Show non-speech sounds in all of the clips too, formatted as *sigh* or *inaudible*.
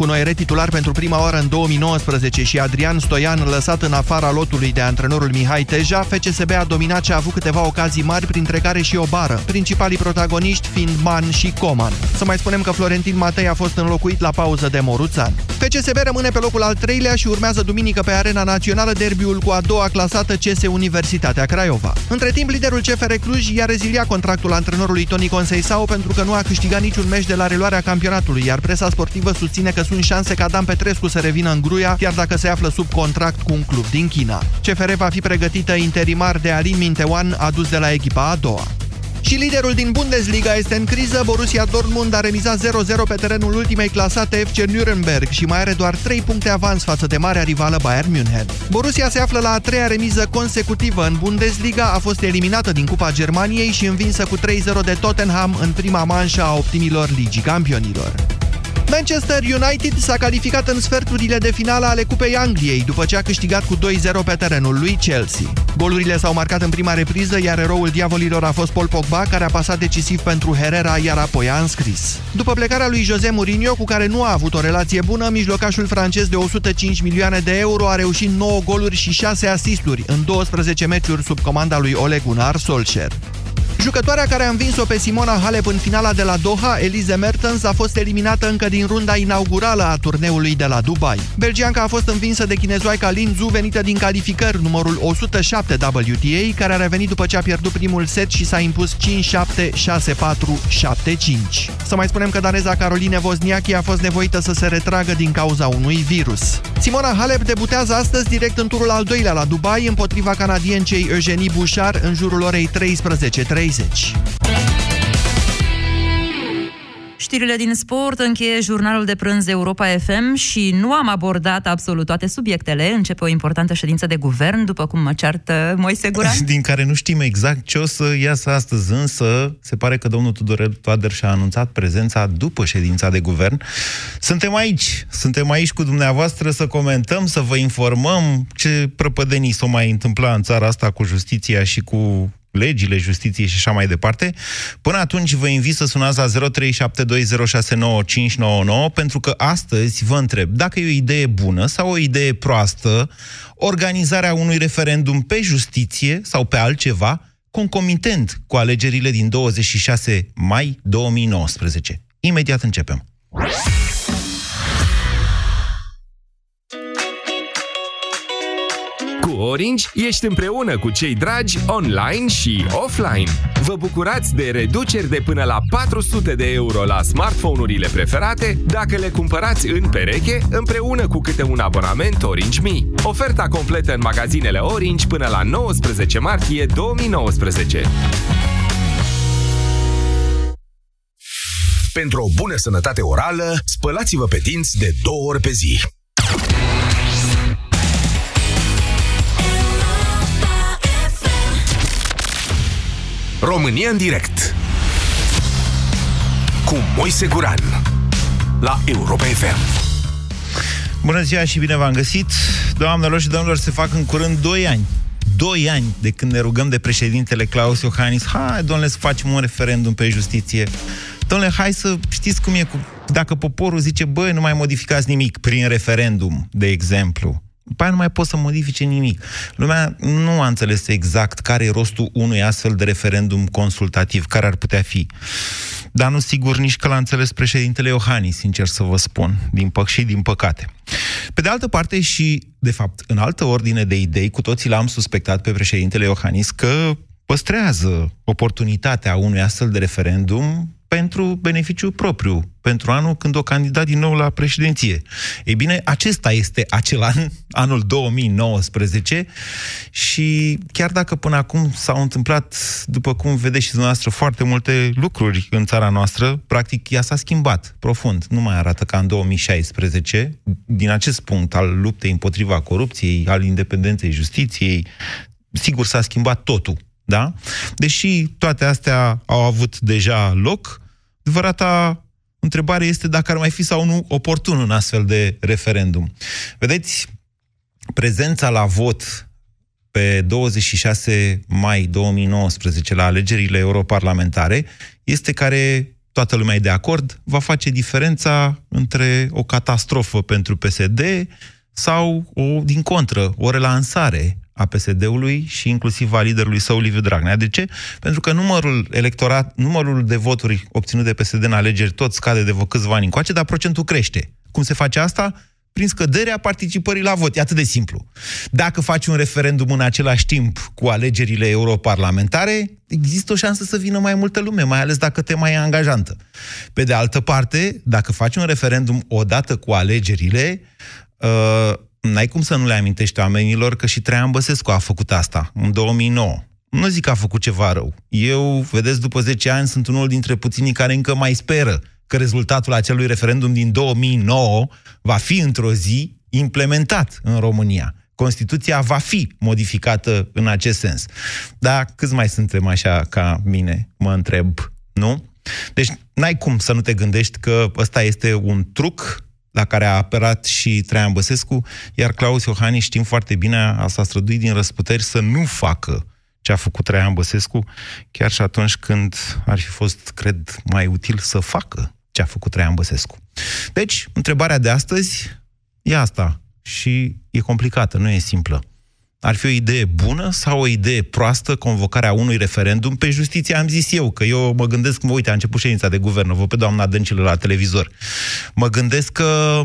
cu Noere titular pentru prima oară în 2019 și Adrian Stoian lăsat în afara lotului de antrenorul Mihai Teja, FCSB a dominat și a avut câteva ocazii mari, printre care și o bară, principalii protagoniști fiind Man și Coman. Să mai spunem că Florentin Matei a fost înlocuit la pauză de Moruțan. FCSB rămâne pe locul al treilea și urmează duminică pe Arena Națională derbiul cu a doua clasată CS Universitatea Craiova. Între timp, liderul CFR Cluj i-a reziliat contractul antrenorului Toni Conseisao pentru că nu a câștigat niciun meci de la reluarea campionatului, iar presa sportivă susține că sunt șanse ca Dan Petrescu să revină în Gruia, chiar dacă se află sub contract cu un club din China. CFR va fi pregătită interimar de Alin Mintewan, adus de la echipa a doua. Și liderul din Bundesliga este în criză. Borussia Dortmund a remizat 0-0 pe terenul ultimei clasate FC Nürnberg și mai are doar 3 puncte avans față de marea rivală Bayern München. Borussia se află la a treia remiză consecutivă în Bundesliga, a fost eliminată din Cupa Germaniei și învinsă cu 3-0 de Tottenham în prima manșă a optimilor Ligii Campionilor. Manchester United s-a calificat în sferturile de finală ale Cupei Angliei, după ce a câștigat cu 2-0 pe terenul lui Chelsea. Golurile s-au marcat în prima repriză, iar eroul diavolilor a fost Paul Pogba, care a pasat decisiv pentru Herrera, iar apoi a înscris. După plecarea lui José Mourinho, cu care nu a avut o relație bună, mijlocașul francez de 105 milioane de euro a reușit 9 goluri și 6 asisturi în 12 meciuri sub comanda lui Ole Gunnar Solskjaer. Jucătoarea care a învins-o pe Simona Halep în finala de la Doha, Elize Mertens, a fost eliminată încă din runda inaugurală a turneului de la Dubai. Belgianca a fost învinsă de chinezoaica Lin Zhu, venită din calificări numărul 107 WTA, care a revenit după ce a pierdut primul set și s-a impus 5-7, 6-4, 7-5. Să mai spunem că daneza Caroline Wozniacki a fost nevoită să se retragă din cauza unui virus. Simona Halep debutează astăzi direct în turul al doilea la Dubai împotriva canadiencei Eugenie Bouchard în jurul orei 13.30. 30. Știrile din sport încheie jurnalul de prânz Europa FM și nu am abordat absolut toate subiectele. Începe o importantă ședință de guvern, după cum mă ceartă Moise Guran. *laughs* Din care nu știm exact ce o să iasă astăzi, însă se pare că domnul Tudor Toader și-a anunțat prezența după ședința de guvern. Suntem aici, suntem aici cu dumneavoastră să comentăm, să vă informăm ce prăpădenii s-o mai întâmpla în țara asta cu justiția și cu legile justiției și așa mai departe. Până atunci vă invit să sunați la 0372069599 pentru că astăzi vă întreb dacă e o idee bună sau o idee proastă organizarea unui referendum pe justiție sau pe altceva concomitent cu alegerile din 26 mai 2019. Imediat începem. Orange ești împreună cu cei dragi online și offline. Vă bucurați de reduceri de până la 400 de euro la smartphone-urile preferate dacă le cumpărați în pereche împreună cu câte un abonament Orange Mi. Oferta completă în magazinele Orange până la 19 martie 2019. Pentru o bună sănătate orală, spălați-vă pe dinți de două ori pe zi. România în direct cu Moise Guran la Europa FM. Bună ziua și bine v-am găsit! Doamnelor și domnilor, se fac în curând 2 ani. 2 ani de când ne rugăm de președintele Claus Iohannis, hai, domnule, să facem un referendum pe justiție. Domnule, hai să știți cum e cu... Dacă poporul zice, băi, nu mai modificați nimic prin referendum, de exemplu, după aia nu mai pot să modifice nimic. Lumea nu a înțeles exact care e rostul unui astfel de referendum consultativ, care ar putea fi. Dar nu sigur nici că l-a înțeles președintele Iohannis, sincer să vă spun, din păc și din păcate. Pe de altă parte și, de fapt, în altă ordine de idei, cu toții l-am suspectat pe președintele Iohannis că păstrează oportunitatea unui astfel de referendum pentru beneficiu propriu, pentru anul când o candidat din nou la președinție. Ei bine, acesta este acel an, *laughs* anul 2019, și chiar dacă până acum s-au întâmplat, după cum vedeți și dumneavoastră, foarte multe lucruri în țara noastră, practic ea s-a schimbat profund. Nu mai arată ca în 2016, din acest punct al luptei împotriva corupției, al independenței justiției, sigur s-a schimbat totul da? Deși toate astea au avut deja loc, adevărata întrebare este dacă ar mai fi sau nu oportun un astfel de referendum. Vedeți, prezența la vot pe 26 mai 2019 la alegerile europarlamentare este care toată lumea e de acord, va face diferența între o catastrofă pentru PSD sau, o, din contră, o relansare a PSD-ului și inclusiv a liderului său, Liviu Dragnea. De ce? Pentru că numărul electorat, numărul de voturi obținut de PSD în alegeri tot scade de câțiva ani încoace, dar procentul crește. Cum se face asta? prin scăderea participării la vot. E atât de simplu. Dacă faci un referendum în același timp cu alegerile europarlamentare, există o șansă să vină mai multă lume, mai ales dacă te mai e angajantă. Pe de altă parte, dacă faci un referendum odată cu alegerile, uh, n-ai cum să nu le amintești oamenilor că și Traian Băsescu a făcut asta în 2009. Nu zic că a făcut ceva rău. Eu, vedeți, după 10 ani sunt unul dintre puținii care încă mai speră că rezultatul acelui referendum din 2009 va fi într-o zi implementat în România. Constituția va fi modificată în acest sens. Dar câți mai suntem așa ca mine, mă întreb, nu? Deci n-ai cum să nu te gândești că ăsta este un truc la care a aperat și Traian Băsescu, iar Claus Iohannis știm foarte bine, a s-a străduit din răsputeri să nu facă ce a făcut Traian Băsescu, chiar și atunci când ar fi fost, cred, mai util să facă ce a făcut Traian Băsescu. Deci, întrebarea de astăzi e asta și e complicată, nu e simplă. Ar fi o idee bună sau o idee proastă convocarea unui referendum? Pe justiție am zis eu, că eu mă gândesc, mă, uite, a început ședința de guvern, vă pe doamna Dăncilă la televizor. Mă gândesc că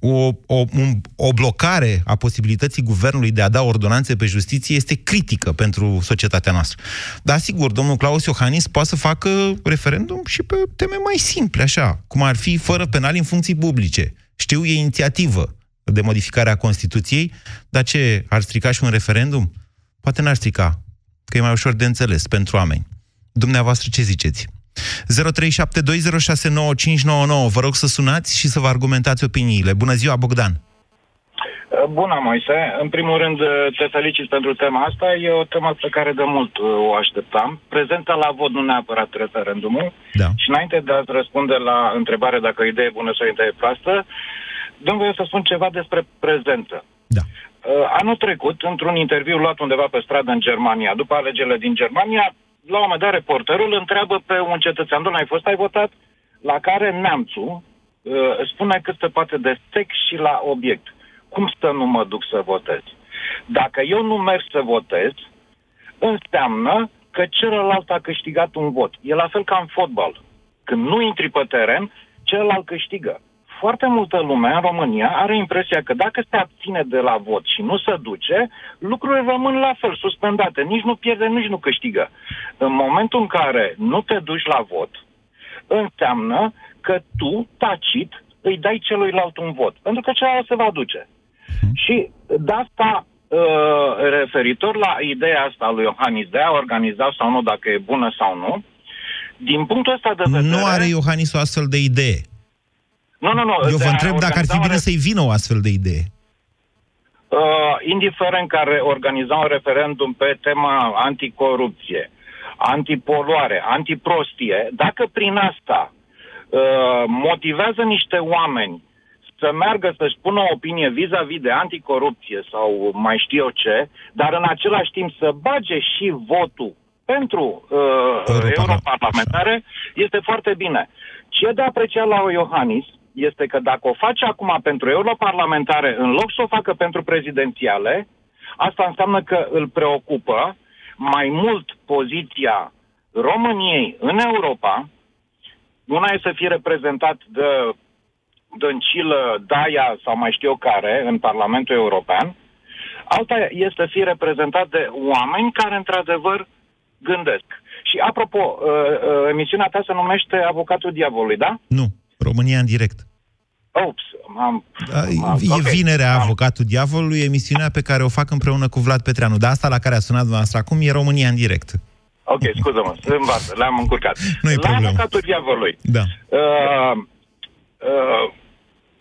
o, o, un, o blocare a posibilității guvernului de a da ordonanțe pe justiție este critică pentru societatea noastră. Dar, sigur, domnul Claus Iohannis poate să facă referendum și pe teme mai simple, așa, cum ar fi fără penal în funcții publice. Știu, e inițiativă de modificare a Constituției, dar ce, ar strica și un referendum? Poate n-ar strica, că e mai ușor de înțeles pentru oameni. Dumneavoastră ce ziceți? 0372069599. Vă rog să sunați și să vă argumentați opiniile. Bună ziua, Bogdan! Bună, Moise. În primul rând, te felicit pentru tema asta. E o temă pe care de mult uh, o așteptam. Prezența la vot nu neapărat referendumul. Da. Și înainte de a răspunde la întrebare dacă o idee e bună sau o idee proastă, domnule, să spun ceva despre prezență. Da. Uh, anul trecut, într-un interviu luat undeva pe stradă în Germania, după alegerile din Germania, la un moment dat reporterul întreabă pe un cetățean, domnule, ai fost, ai votat? La care neamțul uh, spune cât se poate de sec și la obiect. Cum să nu mă duc să votez? Dacă eu nu merg să votez, înseamnă că celălalt a câștigat un vot. E la fel ca în fotbal. Când nu intri pe teren, celălalt câștigă foarte multă lume în România are impresia că dacă se abține de la vot și nu se duce, lucrurile rămân la fel, suspendate. Nici nu pierde, nici nu câștigă. În momentul în care nu te duci la vot, înseamnă că tu, tacit, îi dai celuilalt un vot. Pentru că celălalt se va duce. Și de asta, uh, referitor la ideea asta lui Iohannis de a organiza sau nu, dacă e bună sau nu, din punctul ăsta de vedere... Nu are Iohannis o astfel de idee. Nu, nu, nu. Eu vă întreb dacă ar fi bine să-i vină o astfel de idee. Uh, indiferent care organiza un referendum pe tema anticorupție, antipoluare, antiprostie, dacă prin asta uh, motivează niște oameni să meargă să-și pună o opinie vis-a-vis de anticorupție sau mai știu eu ce, dar în același timp să bage și votul pentru uh, europarlamentare, este foarte bine. Ce de apreciat la Iohannis este că dacă o face acum pentru europarlamentare, în loc să o facă pentru prezidențiale, asta înseamnă că îl preocupă mai mult poziția României în Europa. Una e să fie reprezentat de Dăncilă, Daia sau mai știu eu care în Parlamentul European. Alta este să fie reprezentat de oameni care într-adevăr gândesc. Și apropo, uh, uh, emisiunea ta se numește Avocatul Diavolului, da? Nu. România în direct. Ops, am... Da, e okay. vinerea am. Avocatul Diavolului, emisiunea pe care o fac împreună cu Vlad Petreanu. Dar asta la care a sunat dumneavoastră acum e România în direct. Ok, scuză-mă, învață, le-am încurcat. Nu e la problemă. Avocatul Diavolului. Da. Uh, uh,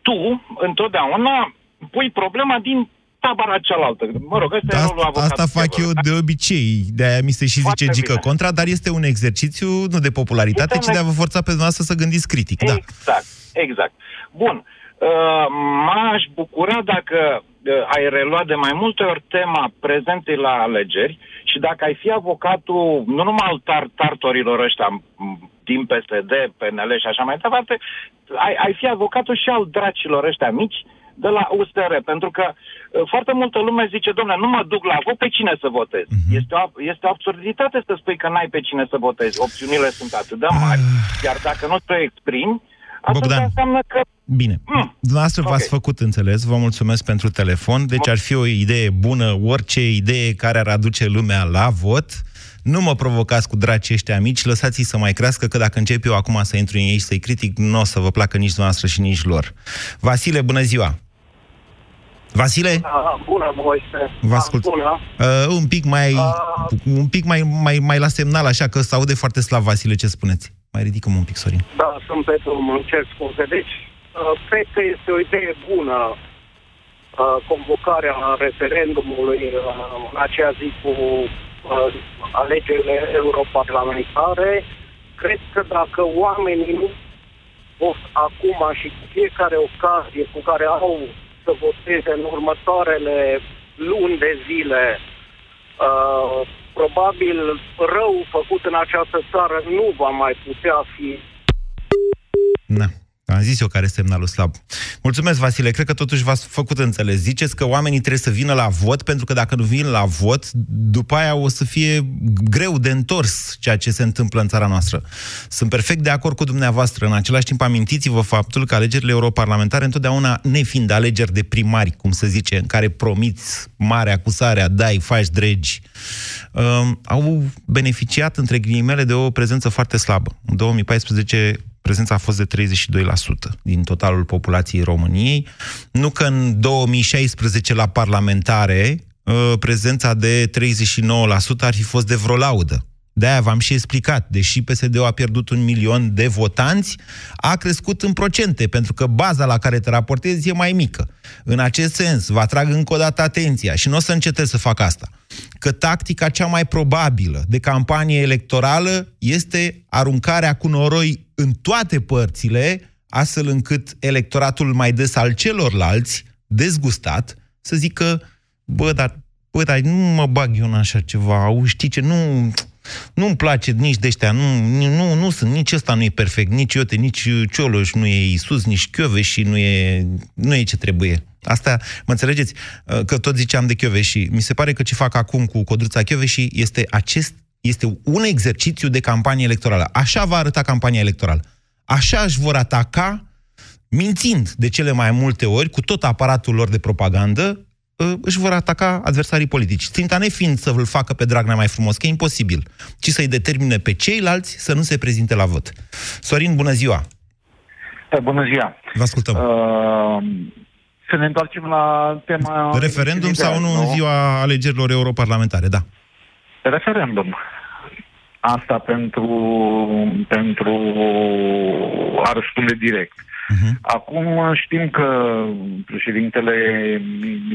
tu, întotdeauna, pui problema din tabara cealaltă. Mă rog, ăsta asta, e rolul Asta fac eu de obicei, de-aia mi se și Foarte zice gică bine. contra, dar este un exercițiu nu de popularitate, Este ci un de a vă forța pe dumneavoastră să gândiți critic. Da. Exact, exact. Bun. Uh, m-aș bucura dacă uh, ai reluat de mai multe ori tema prezentei la alegeri și dacă ai fi avocatul nu numai al tar- tartorilor ăștia m, din PSD, PNL și așa mai departe, ai, ai fi avocatul și al dracilor ăștia mici de la USR, pentru că uh, foarte multă lume zice, domnule, nu mă duc la vot, pe cine să votez? Uh-huh. Este, o, este o absurditate să spui că n-ai pe cine să votezi. Opțiunile sunt atât de mari, uh. iar dacă nu te exprimi, atunci Bogdan. înseamnă că... Bine. Mm. Dumneavoastră okay. v-ați făcut înțeles, vă mulțumesc pentru telefon, deci ar fi o idee bună, orice idee care ar aduce lumea la vot, nu mă provocați cu dracii ăștia mici, lăsați-i să mai crească, că dacă încep eu acum să intru în ei și să-i critic, nu o să vă placă nici dumneavoastră și nici lor. Vasile, bună ziua! Vasile? Uh, bună, Moise. Vă ascult. Uh, bună. Uh, un pic mai, uh, un pic mai, mai, mai la semnal, așa că se aude foarte slab, Vasile, ce spuneți? Mai ridicăm un pic, Sorin. Da, sunt pe drum, încerc scuze. Deci, uh, cred că este o idee bună uh, convocarea referendumului uh, în acea zi cu uh, alegerile europarlamentare. Cred că dacă oamenii nu pot acum și cu fiecare ocazie cu care au să voteze în următoarele luni de zile, uh, probabil rău făcut în această țară nu va mai putea fi. Da. Am zis eu care e semnalul slab. Mulțumesc, Vasile. Cred că totuși v-ați făcut înțeles. Ziceți că oamenii trebuie să vină la vot, pentru că dacă nu vin la vot, după aia o să fie greu de întors ceea ce se întâmplă în țara noastră. Sunt perfect de acord cu dumneavoastră. În același timp, amintiți-vă faptul că alegerile europarlamentare, întotdeauna nefiind alegeri de primari, cum se zice, în care promiți marea acusarea, dai, faci dregi, uh, au beneficiat, între ghilimele, de o prezență foarte slabă. În 2014 prezența a fost de 32% din totalul populației României. Nu că în 2016 la parlamentare uh, prezența de 39% ar fi fost de vreo laudă. De-aia v-am și explicat, deși PSD-ul a pierdut un milion de votanți, a crescut în procente, pentru că baza la care te raportezi e mai mică. În acest sens, vă atrag încă o dată atenția și nu o să încetez să fac asta, că tactica cea mai probabilă de campanie electorală este aruncarea cu noroi în toate părțile, astfel încât electoratul mai des al celorlalți, dezgustat, să zică, bă, dar, bă, dar nu mă bag eu în așa ceva, au, știi ce, nu, nu-mi place nici de ăștia, nu, nu, nu sunt, nici ăsta nu e perfect, nici Iote, nici Cioloș nu e Isus, nici Chiove și nu e, nu e ce trebuie. Asta, mă înțelegeți? Că tot ziceam de și Mi se pare că ce fac acum cu Codruța și este acest este un exercițiu de campanie electorală. Așa va arăta campania electorală. Așa își vor ataca, mințind de cele mai multe ori, cu tot aparatul lor de propagandă, ă, își vor ataca adversarii politici. Ținta nefiind să îl facă pe Dragnea mai frumos, că e imposibil, ci să-i determine pe ceilalți să nu se prezinte la vot. Sorin, bună ziua! Bună ziua! Vă ascultăm! Uh, să ne întoarcem la tema... Referendum sau nu, nu în ziua alegerilor europarlamentare, da. Referendum. Asta pentru, pentru a răspunde direct. Uh-huh. Acum știm că președintele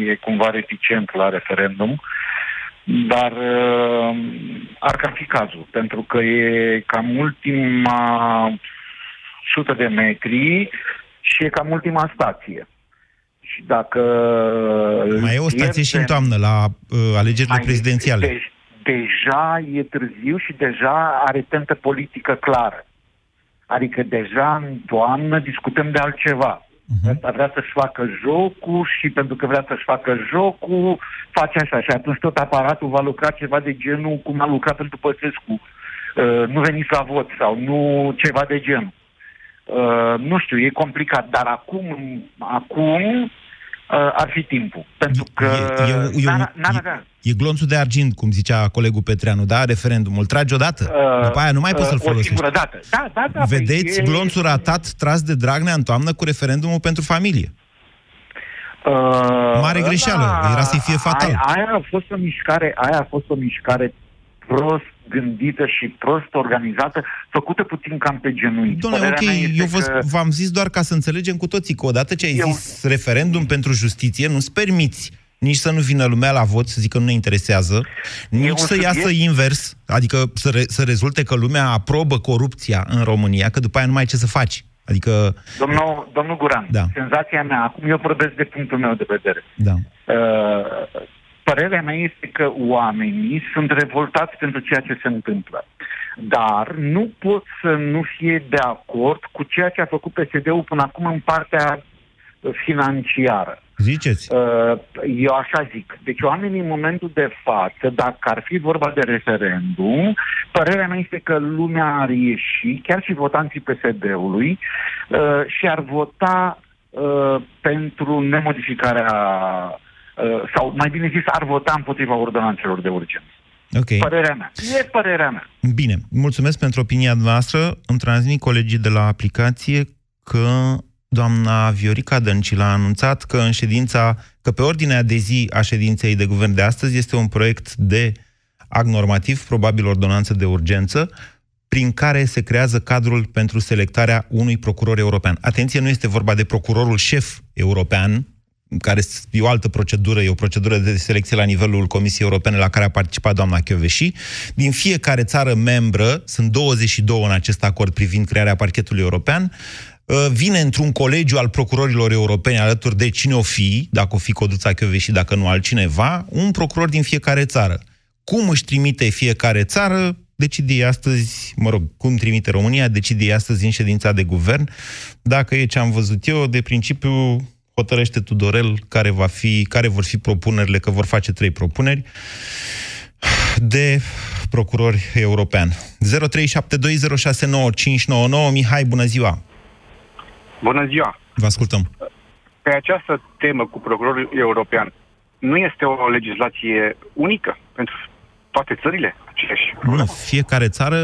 e cumva reticent la referendum, dar uh, ar cam fi cazul, pentru că e cam ultima sută de metri și e cam ultima stație. Și dacă... Mai e o stație și în toamnă, la uh, alegerile prezidențiale. Deci, deja e târziu și deja are tentă politică clară. Adică deja în toamnă discutăm de altceva. Uh-huh. Asta vrea să-și facă jocul și pentru că vrea să-și facă jocul, face așa. Și atunci tot aparatul va lucra ceva de genul cum a lucrat pentru Păsescu. Uh, nu veniți la vot sau nu ceva de genul. Uh, nu știu, e complicat, dar acum, acum uh, ar fi timpul. Pentru că e, e, e, e, e glonțul de argint, cum zicea colegul Petreanu, da? Referendumul. Tragi odată. Uh, După aia nu mai uh, poți să-l folosești. O singură dată. Da, da, da. Păi Vedeți păi glonțul e... ratat tras de Dragnea în toamnă cu referendumul pentru familie. Uh, Mare greșeală. Da, Era să-i fie fatal. Aia, aia, a fost o mișcare, aia a fost o mișcare prost gândită și prost organizată, făcută puțin cam pe genunchi. Doamne, ok, eu vă, că... v-am zis doar ca să înțelegem cu toții că odată ce ai eu... zis referendum pentru justiție, nu-ți permiți nici să nu vină lumea la vot să zică nu ne interesează, nici să subiect... iasă invers, adică să, re, să rezulte că lumea aprobă corupția în România, că după aia nu mai ai ce să faci. Adică... Domnul, domnul Guran, da. senzația mea, acum eu vorbesc de punctul meu de vedere. Da. Uh, Părerea mea este că oamenii sunt revoltați pentru ceea ce se întâmplă. Dar nu pot să nu fie de acord cu ceea ce a făcut PSD-ul până acum în partea uh, financiară. Ziceți? Uh, Eu așa zic. Deci oamenii în momentul de față, dacă ar fi vorba de referendum, părerea mea este că lumea ar ieși, chiar și votanții PSD-ului, uh, și ar vota uh, pentru nemodificarea, uh, sau mai bine zis, ar vota împotriva ordonanțelor de urgență. Ok. Părerea mea. E părerea mea. Bine, mulțumesc pentru opinia noastră. Îmi transmit colegii de la aplicație că doamna Viorica Dăncilă a anunțat că în ședința, că pe ordinea de zi a ședinței de guvern de astăzi este un proiect de act normativ, probabil ordonanță de urgență, prin care se creează cadrul pentru selectarea unui procuror european. Atenție, nu este vorba de procurorul șef european, care e o altă procedură, e o procedură de selecție la nivelul Comisiei Europene la care a participat doamna Chioveși. Din fiecare țară membră, sunt 22 în acest acord privind crearea parchetului european, uh, vine într-un colegiu al procurorilor europeni alături de cine o fi, dacă o fi Codruța Chioveși, dacă nu altcineva, un procuror din fiecare țară. Cum își trimite fiecare țară, decide astăzi, mă rog, cum trimite România, decide astăzi în ședința de guvern. Dacă e ce am văzut eu, de principiu hotărăște Tudorel care, va fi, care vor fi propunerile, că vor face trei propuneri de procurori european. 0372069599 Mihai, bună ziua! Bună ziua! Vă ascultăm. Pe această temă cu procurorul european, nu este o legislație unică pentru toate țările? Aceeași. Nu, fiecare țară,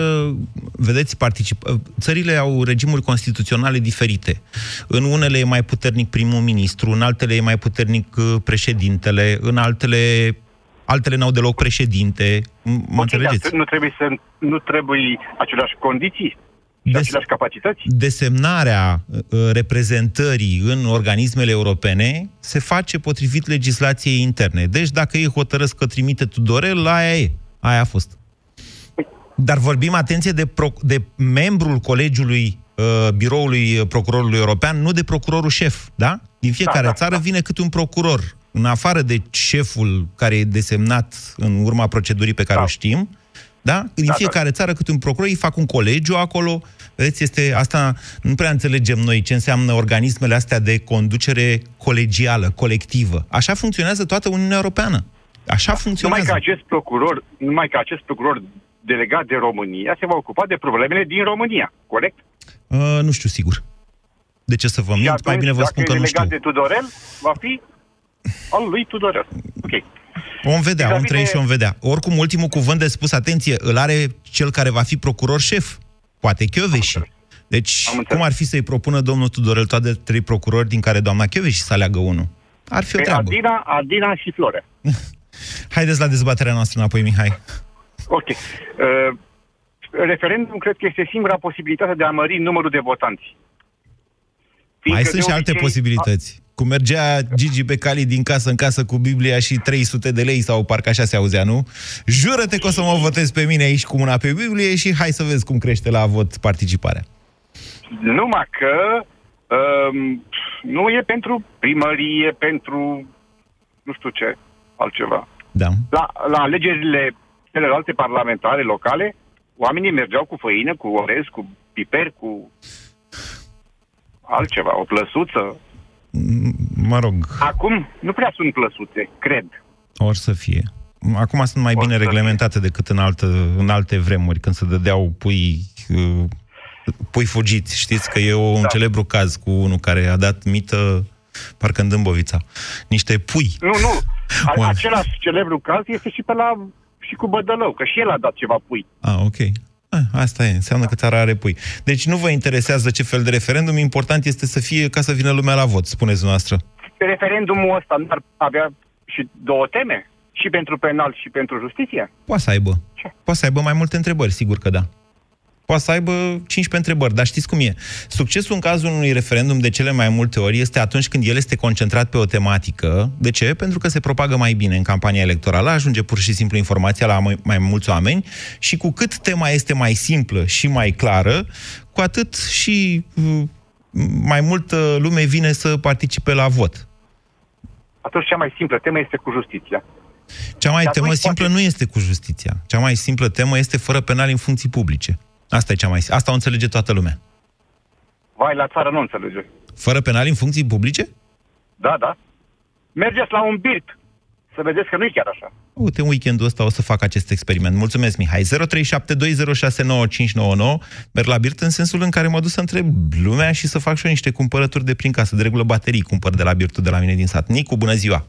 vedeți, particip... țările au regimuri constituționale diferite. În unele e mai puternic primul ministru, în altele e mai puternic uh, președintele, în altele altele n-au deloc președinte. M- Mă Ok, înțelegeți? dar nu trebuie să nu trebuie aceleași condiții și Des- aceleași capacități? desemnarea uh, reprezentării în organismele europene se face potrivit legislației interne. Deci dacă ei hotărăsc că trimite Tudorel, aia e. Aia a fost. Dar vorbim, atenție, de, pro, de membrul colegiului uh, biroului procurorului european, nu de procurorul șef, da? Din fiecare Da, da, țară da. vine câte un procuror. În afară de șeful care e desemnat în urma procedurii pe care Da. o știm, da? Din Da, fiecare țară câte un procuror, ei fac un colegiu acolo. Vedeți, este asta, nu prea înțelegem noi ce înseamnă organismele astea de conducere colegială, colectivă. Așa funcționează toată Uniunea Europeană. Așa Numai funcționează. că acest procuror, numai că acest procuror delegat de România se va ocupa de problemele din România, corect? Uh, nu știu sigur. De ce să vă Și mint? atunci, Mai bine vă dacă spun că e nu legat știu. de Tudorel, va fi al lui Tudorel. Ok. Vom vedea, vom Vis-a-vis trăi de- și vom vedea. Oricum, ultimul cuvânt de spus, atenție, îl are cel care va fi procuror șef. Poate Chioveși. Deci, Am înțeles. cum ar fi să-i propună domnul Tudorel toate trei procurori din care doamna Chioveși să aleagă unul? Ar fi o Pe treabă. Adina, Adina și Florea. *laughs* Haideți la dezbaterea noastră înapoi, Mihai. Ok. Uh, referendum cred că este singura posibilitate de a mări numărul de votanți. Mai Fiindcă sunt de și alte obicei- posibilități. Cum mergea Gigi Becali din casă în casă cu Biblia și 300 de lei, sau parcă așa se auzea, nu? Jură-te că o să mă votezi pe mine aici cu mâna pe Biblie și hai să vezi cum crește la vot participarea. Numai că um, nu e pentru primărie, pentru nu știu ce, altceva. Da. La, la alegerile celelalte parlamentare locale, oamenii mergeau cu făină, cu orez, cu piper, cu altceva, o plăsuță. M- Mă rog, Acum nu prea sunt plăsuțe, cred. or să fie. Acum sunt mai Or bine să fie. reglementate decât în, altă, în alte vremuri, când se dădeau pui, uh, pui fugiți. Știți că e un Da. celebru caz cu unul care a dat mită, parcă în Dâmbovița, niște pui. Nu, nu. A, Oare. același celebru caz este și pe la și cu Bădălău, că și el a dat ceva pui. Ah, ok. Ah, asta e, înseamnă că țara are pui. Deci nu vă interesează ce fel de referendum, important este să fie ca să vină lumea la vot, spuneți noastră. Pe referendumul ăsta n-ar avea și două teme? Și pentru penal și pentru justiție? Poate să aibă. Ce? Poate să aibă mai multe întrebări, sigur că da. Poate să aibă 15 întrebări, dar știți cum e? Succesul în cazul unui referendum de cele mai multe ori este atunci când el este concentrat pe o tematică. De ce? Pentru că se propagă mai bine în campania electorală, ajunge pur și simplu informația la mai, mai mulți oameni și cu cât tema este mai simplă și mai clară, cu atât și uh, mai multă lume vine să participe la vot. Atunci cea mai simplă temă este cu justiția. Cea mai Dar temă nu-i simplă poate- nu este cu justiția. Cea mai simplă temă este fără penali în funcții publice. Asta e cea mai Asta o înțelege toată lumea. Vai, la țară nu înțelege. Fără penali în funcții publice? Da, da. Mergeți la un birt să vedeți că nu e chiar așa. Uite, în weekendul ăsta o să fac acest experiment. Mulțumesc, Mihai. 0372069599. Merg la birt în sensul în care mă duc să întreb lumea și să fac și eu niște cumpărături de prin casă. De regulă baterii cumpăr de la birtul de la mine din sat. Nicu, bună ziua!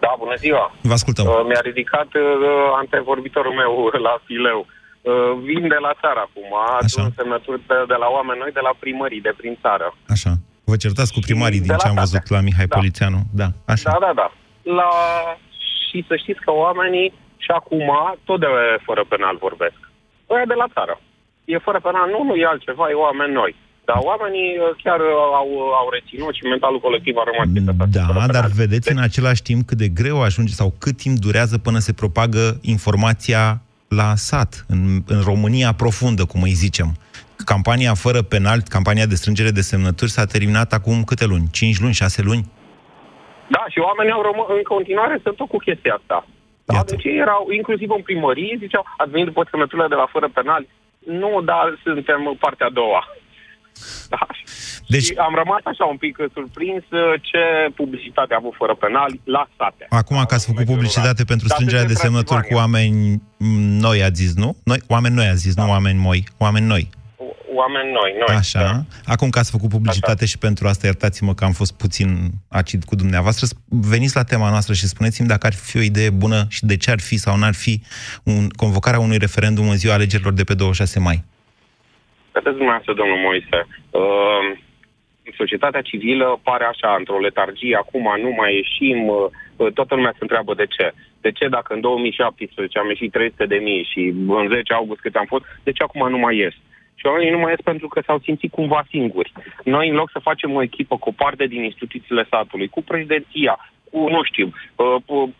Da, bună ziua. Vă ascultăm. Uh, mi-a ridicat uh, antevorbitorul meu *laughs* la fileu. Uh, vin de la țară acum, adun semnături de, de la oameni noi, de la primării, de prin țară. Așa. Vă certați cu primarii de din la ce am sate. văzut la Mihai Da. Polițeanu. Da, așa. Da, da, da. La... Și să știți că oamenii și acum tot de fără penal vorbesc. Ăia de la țară. E fără penal, nu, nu e altceva, e oameni noi. Dar oamenii uh, chiar uh, au, au reținut și mentalul colectiv a rămas Da, dar vedeți în același timp cât de greu ajunge sau cât timp durează până se propagă informația la sat, în, în România profundă, cum îi zicem. Campania fără penal, campania de strângere de semnături s-a terminat acum câte luni? 5 luni, 6 luni? Da, și oamenii au rămas în continuare sunt tot cu chestia asta. Da, deci ei erau, inclusiv în primărie, ziceau, ați venit după semnăturile de la fără penal? Nu, dar suntem în partea a doua. Da. Deci... Și am rămas așa un pic surprins uh, ce publicitate a avut fără penal la sate. Acum că ați făcut publicitate pentru Da, strângerea de suntem semnături cu oameni mm, noi, ați zis, nu? Noi, oameni noi, ați zis, Da. nu oameni moi, oameni noi. Oameni noi, noi. Așa. Acum că ați făcut publicitate și pentru asta, iertați-mă că am fost puțin acid cu dumneavoastră, sp- veniți la tema noastră și spuneți-mi dacă ar fi o idee bună și de ce ar fi sau n-ar fi un, convocarea unui referendum în ziua alegerilor de pe 26 mai. Vedeți dumneavoastră, domnul Moise, uh, societatea civilă pare așa, într-o letargie, acum nu mai ieșim, uh, toată lumea se întreabă de ce. De ce dacă în 2017 am ieșit 300 de mii și în 10 august cât am fost, de ce acum nu mai ies? Și oamenii nu mai ies pentru că s-au simțit cumva singuri. Noi, în loc să facem o echipă cu o parte din instituțiile statului, cu președinția, cu, nu știu, uh, cu,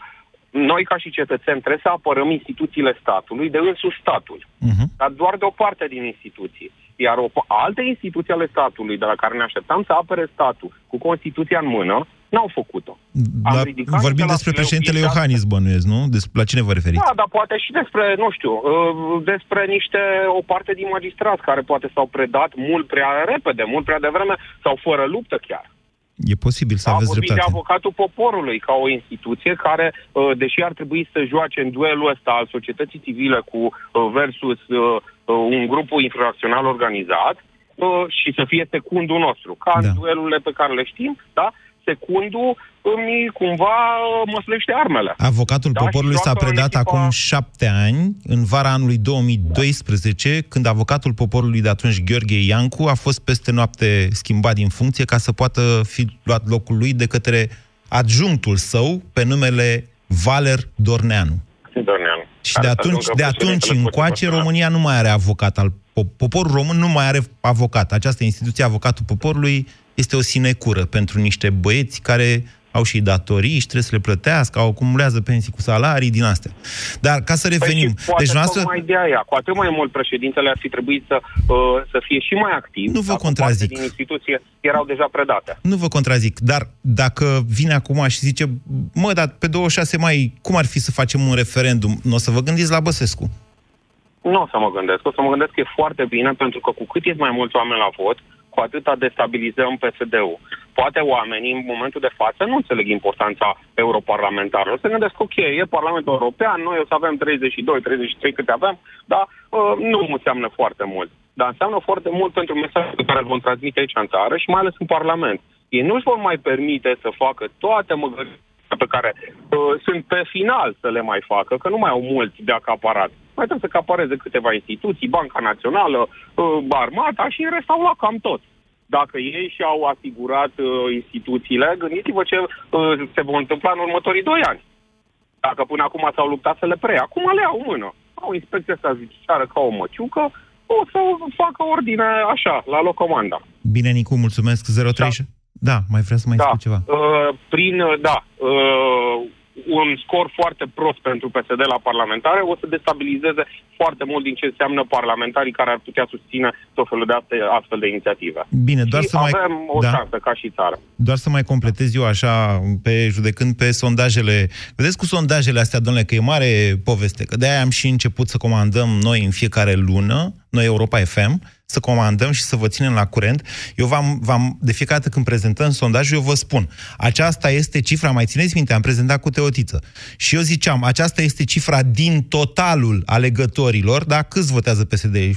noi ca și cetățeni trebuie să apărăm instituțiile statului de însuși statul. Uh-huh. Dar doar de o parte din instituții. Iar o, alte instituții ale statului de la care ne așteptam să apere statul cu Constituția în mână, n-au făcut-o. Am La, ridicat vorbim de la despre fileu președintele fiecare- Iohannis, bănuiesc, nu? Des, la cine vă referiți? Da, dar poate și despre, nu știu, uh, despre niște, o parte din magistrați care poate s-au predat mult prea repede, mult prea devreme sau fără luptă chiar. E posibil să Da, aveți vorbim de dreptate. avocatul poporului ca o instituție care, uh, deși ar trebui să joace în duelul ăsta al societății civile cu uh, versus uh, uh, un grup infracțional organizat uh, și să fie secundul nostru, ca în duelurile pe care le știm, da? Secundul îmi cumva uh, măslește armele. Avocatul Da, poporului și s-a joacă în predat echipa- acum șapte ani, în vara anului 2012, când avocatul poporului de atunci, Gheorghe Iancu, a fost peste noapte schimbat din funcție ca să poată fi luat locul lui de către adjunctul său pe numele Valer Dorneanu. Dorneanu. Și de atunci, de atunci încoace, România nu mai are avocat. Al, po- poporul român nu mai are avocat. Această instituție, avocatul poporului, este o sinecură pentru niște băieți care au și datorii și trebuie să le plătească, au acumulează pensii cu salarii din astea. Dar ca să revenim, Păi, poate deci noastră... tocmai de aia, cu atât mai mult președintele ar fi trebuit să, uh, să fie și mai activ. Nu vă dacă contrazic. parte din instituție erau deja predate. Nu vă contrazic, dar dacă vine acum și zice, mă, dar pe 26 mai, cum ar fi să facem un referendum? Nu o să vă gândiți la Băsescu. Nu o să mă gândesc. O să mă gândesc că e foarte bine, pentru că cu cât ies mai mulți oameni la vot, cu atâta destabilizăm PSD-ul. Poate oamenii, în momentul de față, nu înțeleg importanța europarlamentară. O să gândesc, ok, e Parlamentul European, noi o să avem 32, 33 câte avem, dar uh, nu înseamnă foarte mult. Dar înseamnă foarte mult pentru mesajul pe care îl vom transmite aici în țară și mai ales în Parlament. Ei nu își vor mai permite să facă toate măgările pe care uh, sunt pe final să le mai facă, că nu mai au mulți de acaparat. Mai trebuie să acapareze câteva instituții, Banca Națională, uh, Armata și în rest au luat cam tot. Dacă ei și-au asigurat uh, instituțiile, gândiți-vă ce uh, se va întâmpla în următorii doi ani. Dacă până acum s-au luptat să le preia, acum le au în mână. Au inspecția asta judiciară ca o măciucă, o să facă ordine așa, la locomanda. Bine, Nicu, mulțumesc. 03... Da, mai vreau să mai Da. spun ceva. Uh, prin, uh, da, uh, un scor foarte prost pentru PSD la parlamentare, o să destabilizeze foarte mult din ce înseamnă parlamentarii care ar putea susține tot felul de alte, astfel de inițiative. Bine, doar și să mai... avem o da. șansă ca și țară. Doar să mai completez eu așa, pe judecând pe sondajele... Vedeți cu sondajele astea, domnule, că e mare poveste, că de-aia am și început să comandăm noi în fiecare lună, noi Europa FM, să comandăm și să vă ținem la curent. Eu v-am, v-am de fiecare dată când prezentăm sondajul, eu vă spun, aceasta este cifra, mai țineți minte, am prezentat cu Teotiță. Și eu ziceam, aceasta este cifra din totalul alegătorilor, da? Câți votează PSD? 16%,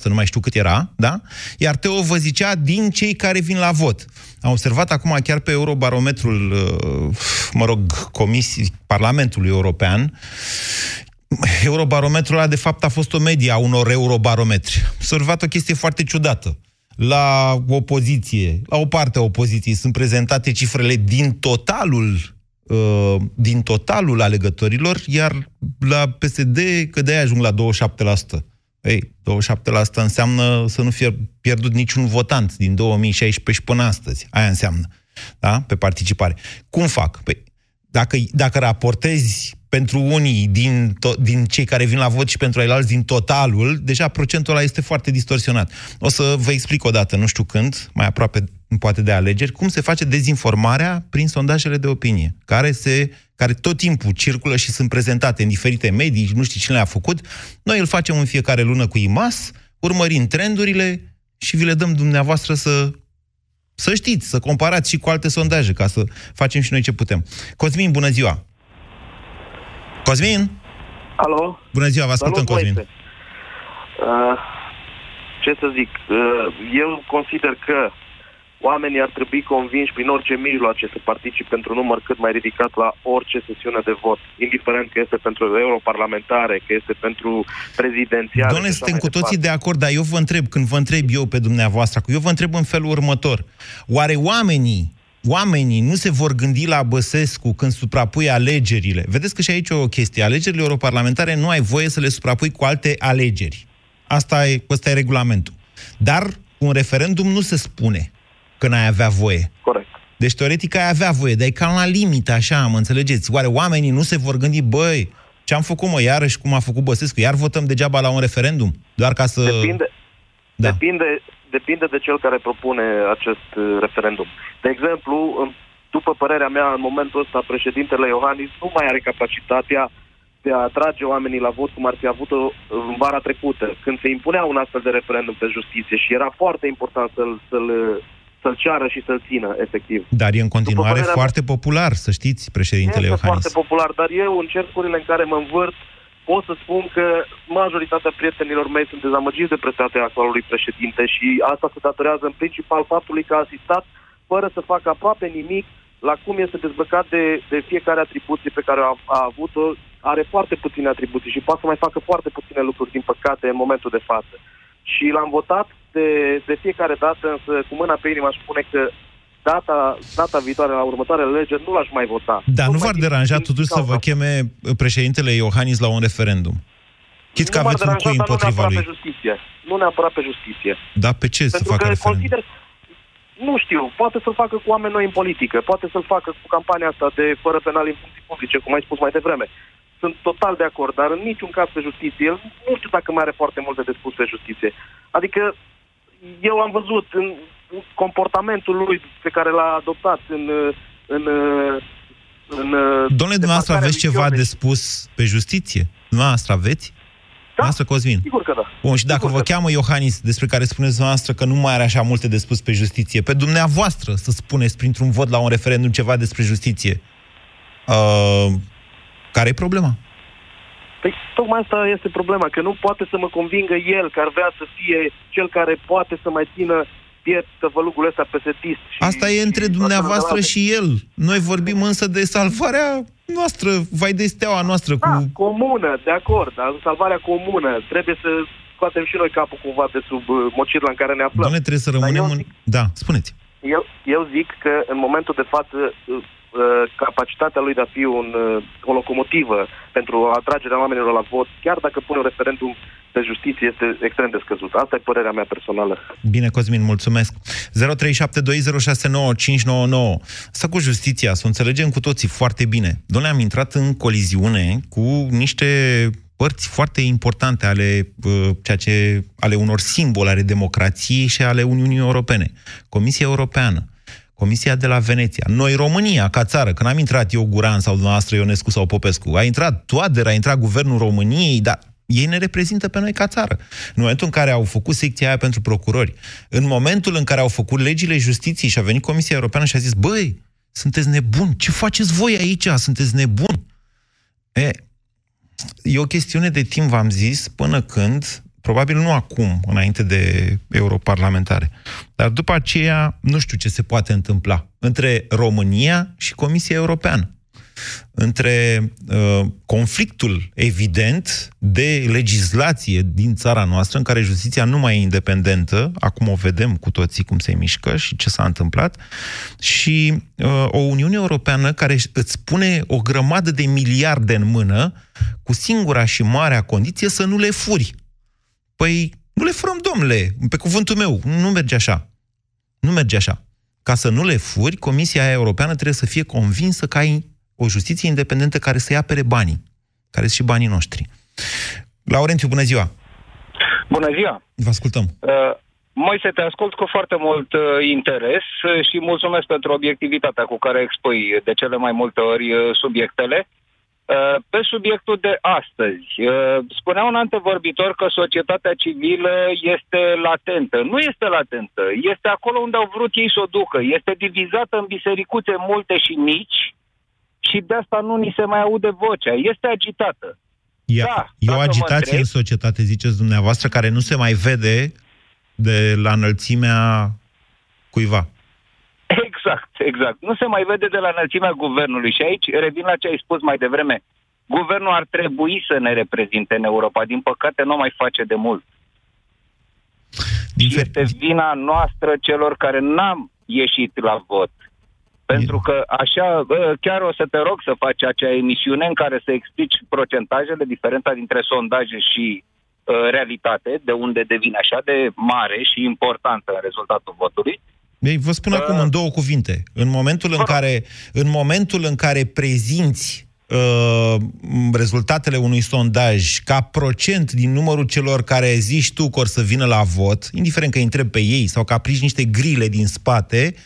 17%, nu mai știu cât era, da? Iar Teo vă zicea din cei care vin la vot. Am observat acum chiar pe Eurobarometrul, uh, mă rog, comisii Parlamentului European, Eurobarometrul ăla, de fapt, a fost o medie a unor eurobarometri. S-a observat o chestie foarte ciudată. La opoziție, la o parte a opoziției, sunt prezentate cifrele din totalul uh, din totalul alegătorilor, iar la PSD, că de-aia ajung la 27%. Ei, 27% înseamnă să nu fie pierdut niciun votant din 2016 și până astăzi. Aia înseamnă, da? Pe participare. Cum fac? Păi, dacă, dacă raportezi pentru unii din, to- din cei care vin la vot și pentru ceilalți din totalul, deja procentul ăla este foarte distorsionat. O să vă explic o dată, nu știu când, mai aproape poate de alegeri, cum se face dezinformarea prin sondajele de opinie, care, se, care tot timpul circulă și sunt prezentate în diferite medii, nu știu cine le-a făcut. Noi îl facem în fiecare lună cu IMAS, urmărim trendurile și vi le dăm dumneavoastră să să știți, să comparați și cu alte sondaje, ca să facem și noi ce putem. Cosmin, bună ziua! Cosmin? Alo? Bună ziua, vă ascultăm, Salut, Cosmin. Moise. Uh, ce să zic? Uh, eu consider că oamenii ar trebui convinși prin orice mijloace să participe pentru un număr cât mai ridicat la orice sesiune de vot, indiferent că este pentru europarlamentare, că este pentru prezidențiale. Doamne, și așa suntem mai cu toții departe. de acord, dar eu vă întreb, când vă întreb eu pe dumneavoastră, eu vă întreb în felul următor. Oare oamenii, oamenii nu se vor gândi la Băsescu când suprapui alegerile? Vedeți că și aici e o chestie. Alegerile europarlamentare nu ai voie să le suprapui cu alte alegeri. Asta e, ăsta e regulamentul. Dar un referendum nu se spune că n-ai avea voie. Corect. Deci, teoretic, ai avea voie, dar e cam la limită, așa, mă înțelegeți? Oare oamenii nu se vor gândi, băi, ce am făcut, mă, iarăși, cum a făcut Băsescu? Iar votăm degeaba la un referendum? Doar ca să... Depinde, Da. depinde, depinde de cel care propune acest uh, referendum. De exemplu, în- după părerea mea, în momentul ăsta, președintele Iohannis nu mai are capacitatea de a atrage oamenii la vot cum ar fi avut-o în vara trecută, când se impunea un astfel de referendum pe justiție și era foarte important să-l, să-l, să-l ceară și să-l țină, efectiv. Dar e în continuare părerea mea- foarte popular, să știți, președintele Este Iohannis. foarte popular, dar eu, în cercurile în care mă învârt, pot să spun că majoritatea prietenilor mei sunt dezamăgiți de prestația actualului președinte și asta se datorează în principal faptului că a asistat fără să facă aproape nimic la cum este dezbăcat de, de fiecare atribuție pe care a, a avut-o. Are foarte puține atribuții și poate să mai facă foarte puține lucruri, din păcate, în momentul de față. Și l-am votat de, de fiecare dată, însă cu mâna pe inimă aș spune că data, data viitoare, la următoarele alegeri, nu l-aș mai vota. Dar nu Tocmai v-ar din- deranja din totuși să cauza vă asta. cheme președintele Iohannis la un referendum? Chit că Nu m-ar aveți un deranja, cui dar nu împotriva neapărat lui. pe justiție. Nu neapărat pe justiție. Dar pe ce să Pentru facă că referendum? consider, nu știu, poate să-l facă cu oameni noi în politică, poate să-l facă cu campania asta de fără penal în funcții publice, cum ai spus mai devreme. Sunt total de acord, dar în niciun caz pe justiție. El nu știu dacă mai are foarte multe de spus pe justiție. Adică eu am văzut în comportamentul lui pe care l-a adoptat în, în, în Domnule, dumneavoastră aveți ceva de spus pe justiție? Dumneavoastră aveți? Da. Asta, Cosmin. Sigur că da. Bun, și dacă vă cheamă Iohannis, despre care spuneți dumneavoastră că nu mai are așa multe de spus pe justiție, pe dumneavoastră să spuneți printr-un vot la un referendum ceva despre justiție, uh, care e problema? Păi tocmai asta este problema, că nu poate să mă convingă el că ar vrea să fie cel care poate să mai țină piept tăvălugul ăsta pesetist. Și, Asta e între dumneavoastră și el. Noi vorbim însă de salvarea noastră, vai de steaua noastră cu... Da, comună, de acord, dar salvarea comună. Trebuie să scoatem și noi capul cumva de sub uh, mocirla în care ne aflăm. Doamne, trebuie să rămânem în... Da, spuneți. Eu, eu zic că în momentul de față uh, uh, capacitatea lui de a fi un, uh, o locomotivă pentru atragerea oamenilor la vot, chiar dacă pune un referendum de justiție este extrem de scăzut. Asta e părerea mea personală. Bine, Cosmin, mulțumesc. 0372069599. Asta cu justiția, să o înțelegem cu toții foarte bine. Doamne, am intrat în coliziune cu niște părți foarte importante ale, uh, ceea ce, ale unor simbole ale democrației și ale Uniunii Europene. Comisia Europeană, Comisia de la Veneția, noi România, ca țară, când am intrat eu, Guran sau dumneavoastră Ionescu sau Popescu, a intrat Toader, a intrat Guvernul României, dar ei ne reprezintă pe noi ca țară. În momentul în care au făcut secția aia pentru procurori, în momentul în care au făcut legile justiției și a venit Comisia Europeană și a zis, băi, sunteți nebuni, ce faceți voi aici? Sunteți nebuni? E, e o chestiune de timp, v-am zis, până când, probabil nu acum, înainte de europarlamentare, dar după aceea nu știu ce se poate întâmpla între România și Comisia Europeană între uh, conflictul evident de legislație din țara noastră, în care justiția nu mai e independentă, acum o vedem cu toții cum se mișcă și ce s-a întâmplat, și uh, o Uniune Europeană care îți pune o grămadă de miliarde în mână, cu singura și marea condiție să nu le furi. Păi, nu le furăm, domnule, pe cuvântul meu, nu merge așa. Nu merge așa. Ca să nu le furi, Comisia Europeană trebuie să fie convinsă că ai o justiție independentă care să-i apere banii, care sunt și banii noștri. Laurențiu, bună ziua! Bună ziua! Vă ascultăm! Uh, Moise, te ascult cu foarte mult uh, interes uh, și mulțumesc pentru obiectivitatea cu care expui de cele mai multe ori uh, subiectele. Uh, pe subiectul de astăzi, uh, spunea un antevorbitor că societatea civilă este latentă. Nu este latentă, este acolo unde au vrut ei să o ducă. Este divizată în bisericuțe multe și mici, și de asta nu ni se mai aude vocea. Este agitată. Ia, Da, e o dacă mă agitație întreb- în societate, ziceți dumneavoastră, care nu se mai vede de la înălțimea cuiva. Exact, exact. Nu se mai vede de la înălțimea guvernului. Și aici revin la ce ai spus mai devreme. Guvernul ar trebui să ne reprezinte în Europa. Din păcate, nu o mai face de mult. Din Și este vina noastră celor care n-am ieșit la vot. Pentru că așa, bă, chiar o să te rog să faci acea emisiune în care să explici procentajele, diferența dintre sondaje și uh, realitate, de unde devine așa de mare și importantă în rezultatul votului. Ei, vă spun acum în două cuvinte. În momentul în care, în momentul în care prezinți uh, rezultatele unui sondaj ca procent din numărul celor care zici tu că or să vină la vot, indiferent că îi întrebi pe ei sau că aplici niște grile din spate, uh,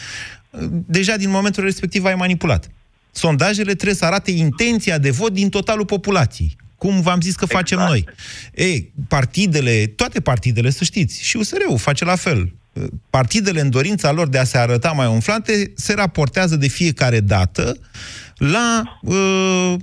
deja din momentul respectiv ai manipulat. Sondajele trebuie să arate intenția de vot din totalul populației. Cum v-am zis că facem noi. Ei, partidele, toate partidele, să știți, și USR-ul face la fel. Partidele, în dorința lor de a se arăta mai umflante, se raportează de fiecare dată la uh,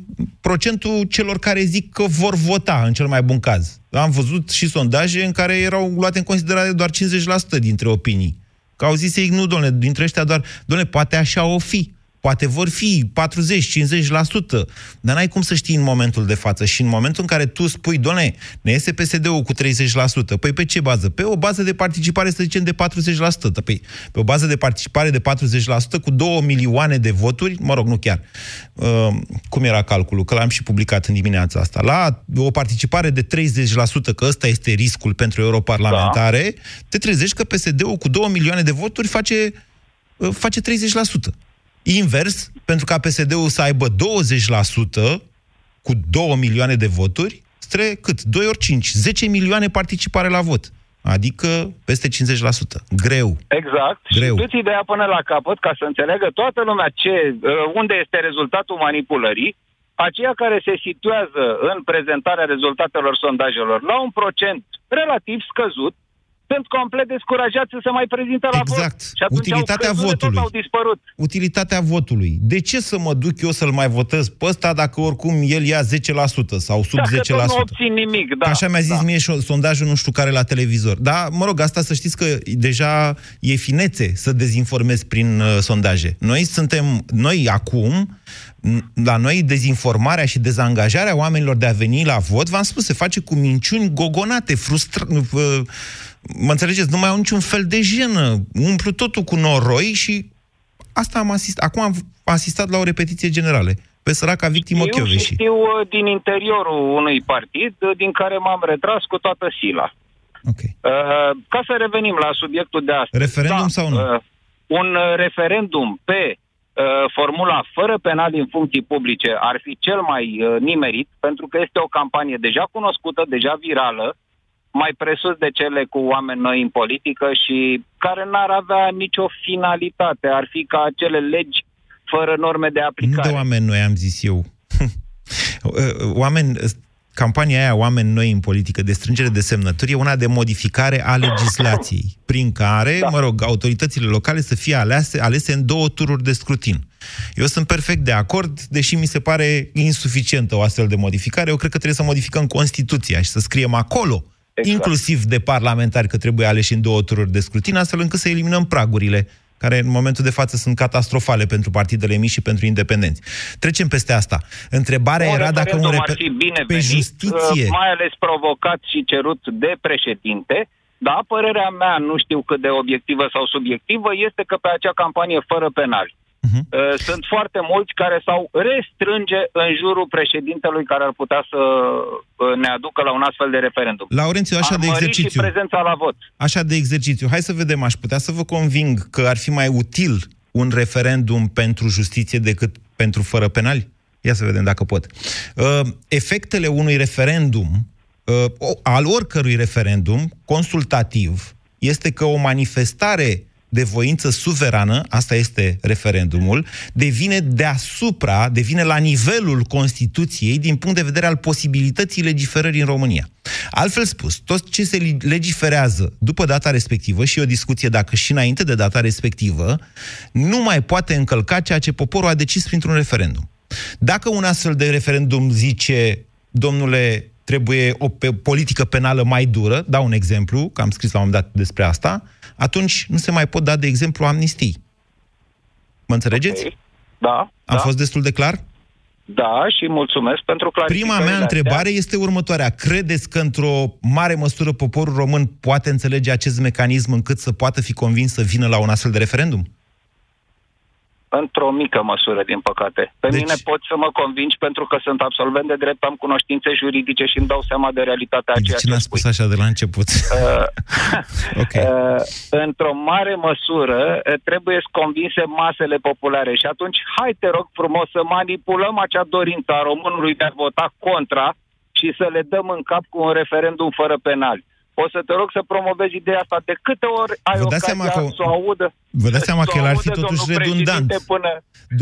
procentul celor care zic că vor vota, în cel mai bun caz. Am văzut și sondaje în care erau luate în considerare doar 50% dintre opinii. Că au zis ei, nu, domnule, dintre ăștia doar, domnule, poate așa o fi. Poate vor fi 40-50%, dar n-ai cum să știi în momentul de față. Și în momentul în care tu spui, doamne, ne iese PSD-ul cu 30%, păi pe ce bază? Pe o bază de participare, să zicem, de 40%. Păi, pe o bază de participare de 40% cu 2 milioane de voturi, mă rog, nu chiar. Uh, cum era calculul? Că l-am și publicat în dimineața asta. La o participare de 30%, că ăsta este riscul pentru europarlamentare, da. te trezești că PSD-ul cu 2 milioane de voturi face, uh, face 30%. Invers, pentru ca PSD-ul să aibă 20% cu 2 milioane de voturi, stre cât? 2 ori 5, 10 milioane participare la vot. Adică peste 50%. Greu. Exact. Greu. Și duți ideea până la capăt ca să înțeleagă toată lumea ce, uh, unde este rezultatul manipulării, aceia care se situează în prezentarea rezultatelor sondajelor la un procent relativ scăzut, sunt complet descurajați să se mai prezinte la Exact. vot. Și atunci Utilitatea au crezut de votului. Tot au dispărut. Utilitatea votului. De ce să mă duc eu să-l mai votez pe ăsta dacă oricum el ia 10% sau sub Dacă 10%? tot nu obțin nimic, da. Așa mi-a zis da. mie și sondajul nu știu care la televizor. Dar, mă rog, asta să știți că deja e finețe să dezinformezi prin uh, sondaje. Noi suntem, noi acum, n- la noi dezinformarea și dezangajarea oamenilor de a veni la vot, v-am spus, se face cu minciuni gogonate, frustra... uh, Mă înțelegeți? Nu mai au niciun fel de jenă. Umplu totul cu noroi și asta am asistat. Acum am asistat la o repetiție generală. pe săraca victimă Știu și Chioveși. știu uh, din interiorul unui partid uh, din care m-am retras cu toată sila. Okay. Uh, ca să revenim la subiectul de astăzi. Referendum sau nu? Uh, un uh, referendum pe uh, formula fără penal în funcții publice ar fi cel mai uh, nimerit, pentru că este o campanie deja cunoscută, deja virală, mai presus de cele cu oameni noi în politică și care n-ar avea nicio finalitate. Ar fi ca acele legi fără norme de Nu aplicare. de oameni noi, am zis eu. *laughs* oameni, campania aia, oameni noi în politică, de strângere de semnături, e una de modificare a legislației, prin care, da. mă rog, autoritățile locale să fie alese, alese în două tururi de scrutin. Eu sunt perfect de acord, deși mi se pare insuficientă o astfel de modificare. Eu cred că trebuie să modificăm Constituția și să scriem acolo, exact. inclusiv de parlamentari, că trebuie aleși în două tururi de scrutin, astfel încât să eliminăm pragurile care în momentul de față sunt catastrofale pentru partidele mici și pentru independenți. Trecem peste asta. Întrebarea Un era dacă un referendum reper... ar fi binevenit, pe justiție... uh, mai ales provocat și cerut de președinte, da, părerea mea, nu știu cât de obiectivă sau subiectivă, este că pe acea campanie fără penali. Mhm. Uh, Sunt foarte mulți care s-au restrânge în jurul președintelui care ar putea să uh, ne aducă la un astfel de referendum. Laurențiu, așa Ar de mări exercițiu. și prezența la vot. Așa de exercițiu. Hai să vedem, aș putea să vă conving că ar fi mai util un referendum pentru justiție decât pentru fără penali? Ia să vedem dacă pot. Uh, efectele unui referendum, uh, o- al oricărui referendum consultativ, este că o manifestare de voință suverană, asta este referendumul, devine deasupra, devine la nivelul Constituției din punct de vedere al posibilității legiferării în România. Altfel spus, tot ce se li- legiferează după data respectivă, și e o discuție dacă și înainte de data respectivă, nu mai poate încălca ceea ce poporul a decis printr-un referendum. Dacă un astfel de referendum zice, domnule, trebuie o pe- politică penală mai dură, dau un exemplu, că am scris la un moment dat despre asta, atunci nu se mai pot da, de exemplu, amnistii. Mă înțelegeți? Ok. Da, Am da, fost destul de clar? da, și mulțumesc pentru Prima clarificările mea astea. întrebare este următoarea. Credeți că într-o mare măsură poporul român poate înțelege acest mecanism încât să poată fi convins să vină la un astfel de referendum? Într-o mică măsură, din păcate. Pe Deci- mine poți să mă convingi pentru că sunt absolvent de drept, am cunoștințe juridice și îmi dau seama de realitatea a ceea Ce ce n-a spui. spus așa de la început? *laughs* Uh, *laughs* ok. uh, într-o mare măsură uh, trebuie să convinse masele populare și atunci hai te rog frumos să manipulăm acea dorință a românului de a vota contra și să le dăm în cap cu un referendum fără penali. O să te rog să promovezi ideea asta de câte ori ai Vă dați ocazia seama că- să o audă. Vă dați seama să că o el ar fi audă totuși domnul redundant. președinte Până...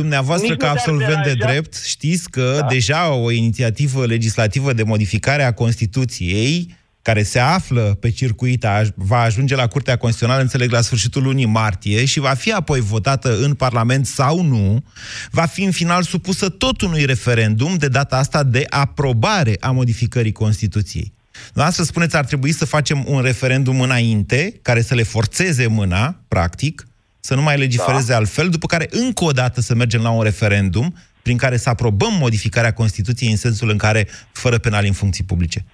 Dumneavoastră, Nici ca nu te-ar absolvent de deranja? drept, știți că da. deja o inițiativă legislativă de modificare a Constituției, care se află pe circuit, a- va ajunge la Curtea Constituțională, înțeleg, la sfârșitul lunii martie și va fi apoi votată în Parlament sau nu, va fi în final supusă tot unui referendum, de data asta de aprobare a modificării Constituției. Dumneavoastră spuneți, ar trebui să facem un referendum înainte, care să le forțeze mâna, practic, să nu mai legifereze da. altfel, după care încă o dată să mergem la un referendum prin care să aprobăm modificarea Constituției în sensul în care fără penali în funcții publice.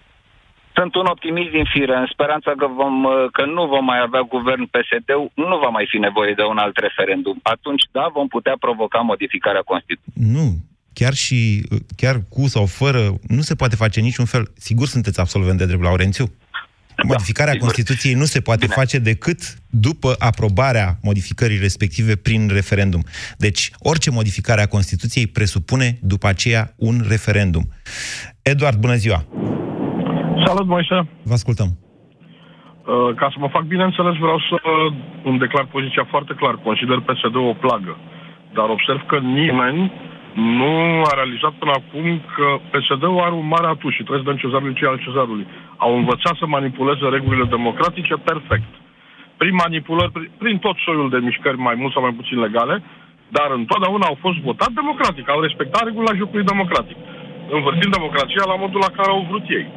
Sunt un optimist din fire, în speranța că, vom, uh, că nu vom mai avea guvern PSD, nu va mai fi nevoie de un alt referendum. Atunci, da, vom putea provoca modificarea Constituției. Nu, chiar și chiar cu sau fără, nu se poate face niciun fel. Sigur sunteți absolvent de drept, Laurențiu? Modificarea sigur. Constituției nu se poate Bine. face decât după aprobarea modificării respective prin referendum. Deci, orice modificare a Constituției presupune după aceea un referendum. Eduard, bună ziua! Salut, Moise! Vă ascultăm. Uh, Ca să mă fac bine înțeles, vreau să uh, îmi declar poziția foarte clar. Consider PSD o plagă. Dar observ că nimeni nu a realizat până acum că PSD-ul are un mare atuș și trebuie să dăm cezarului ce al cezarului. Au învățat să manipuleze regulile democratice perfect. Prin manipulări, prin, prin tot soiul de mișcări mai mult sau mai puțin legale, dar întotdeauna au fost votat democratic, au respectat regula jocului democratic, învârtind democrația la modul la care au vrut ei.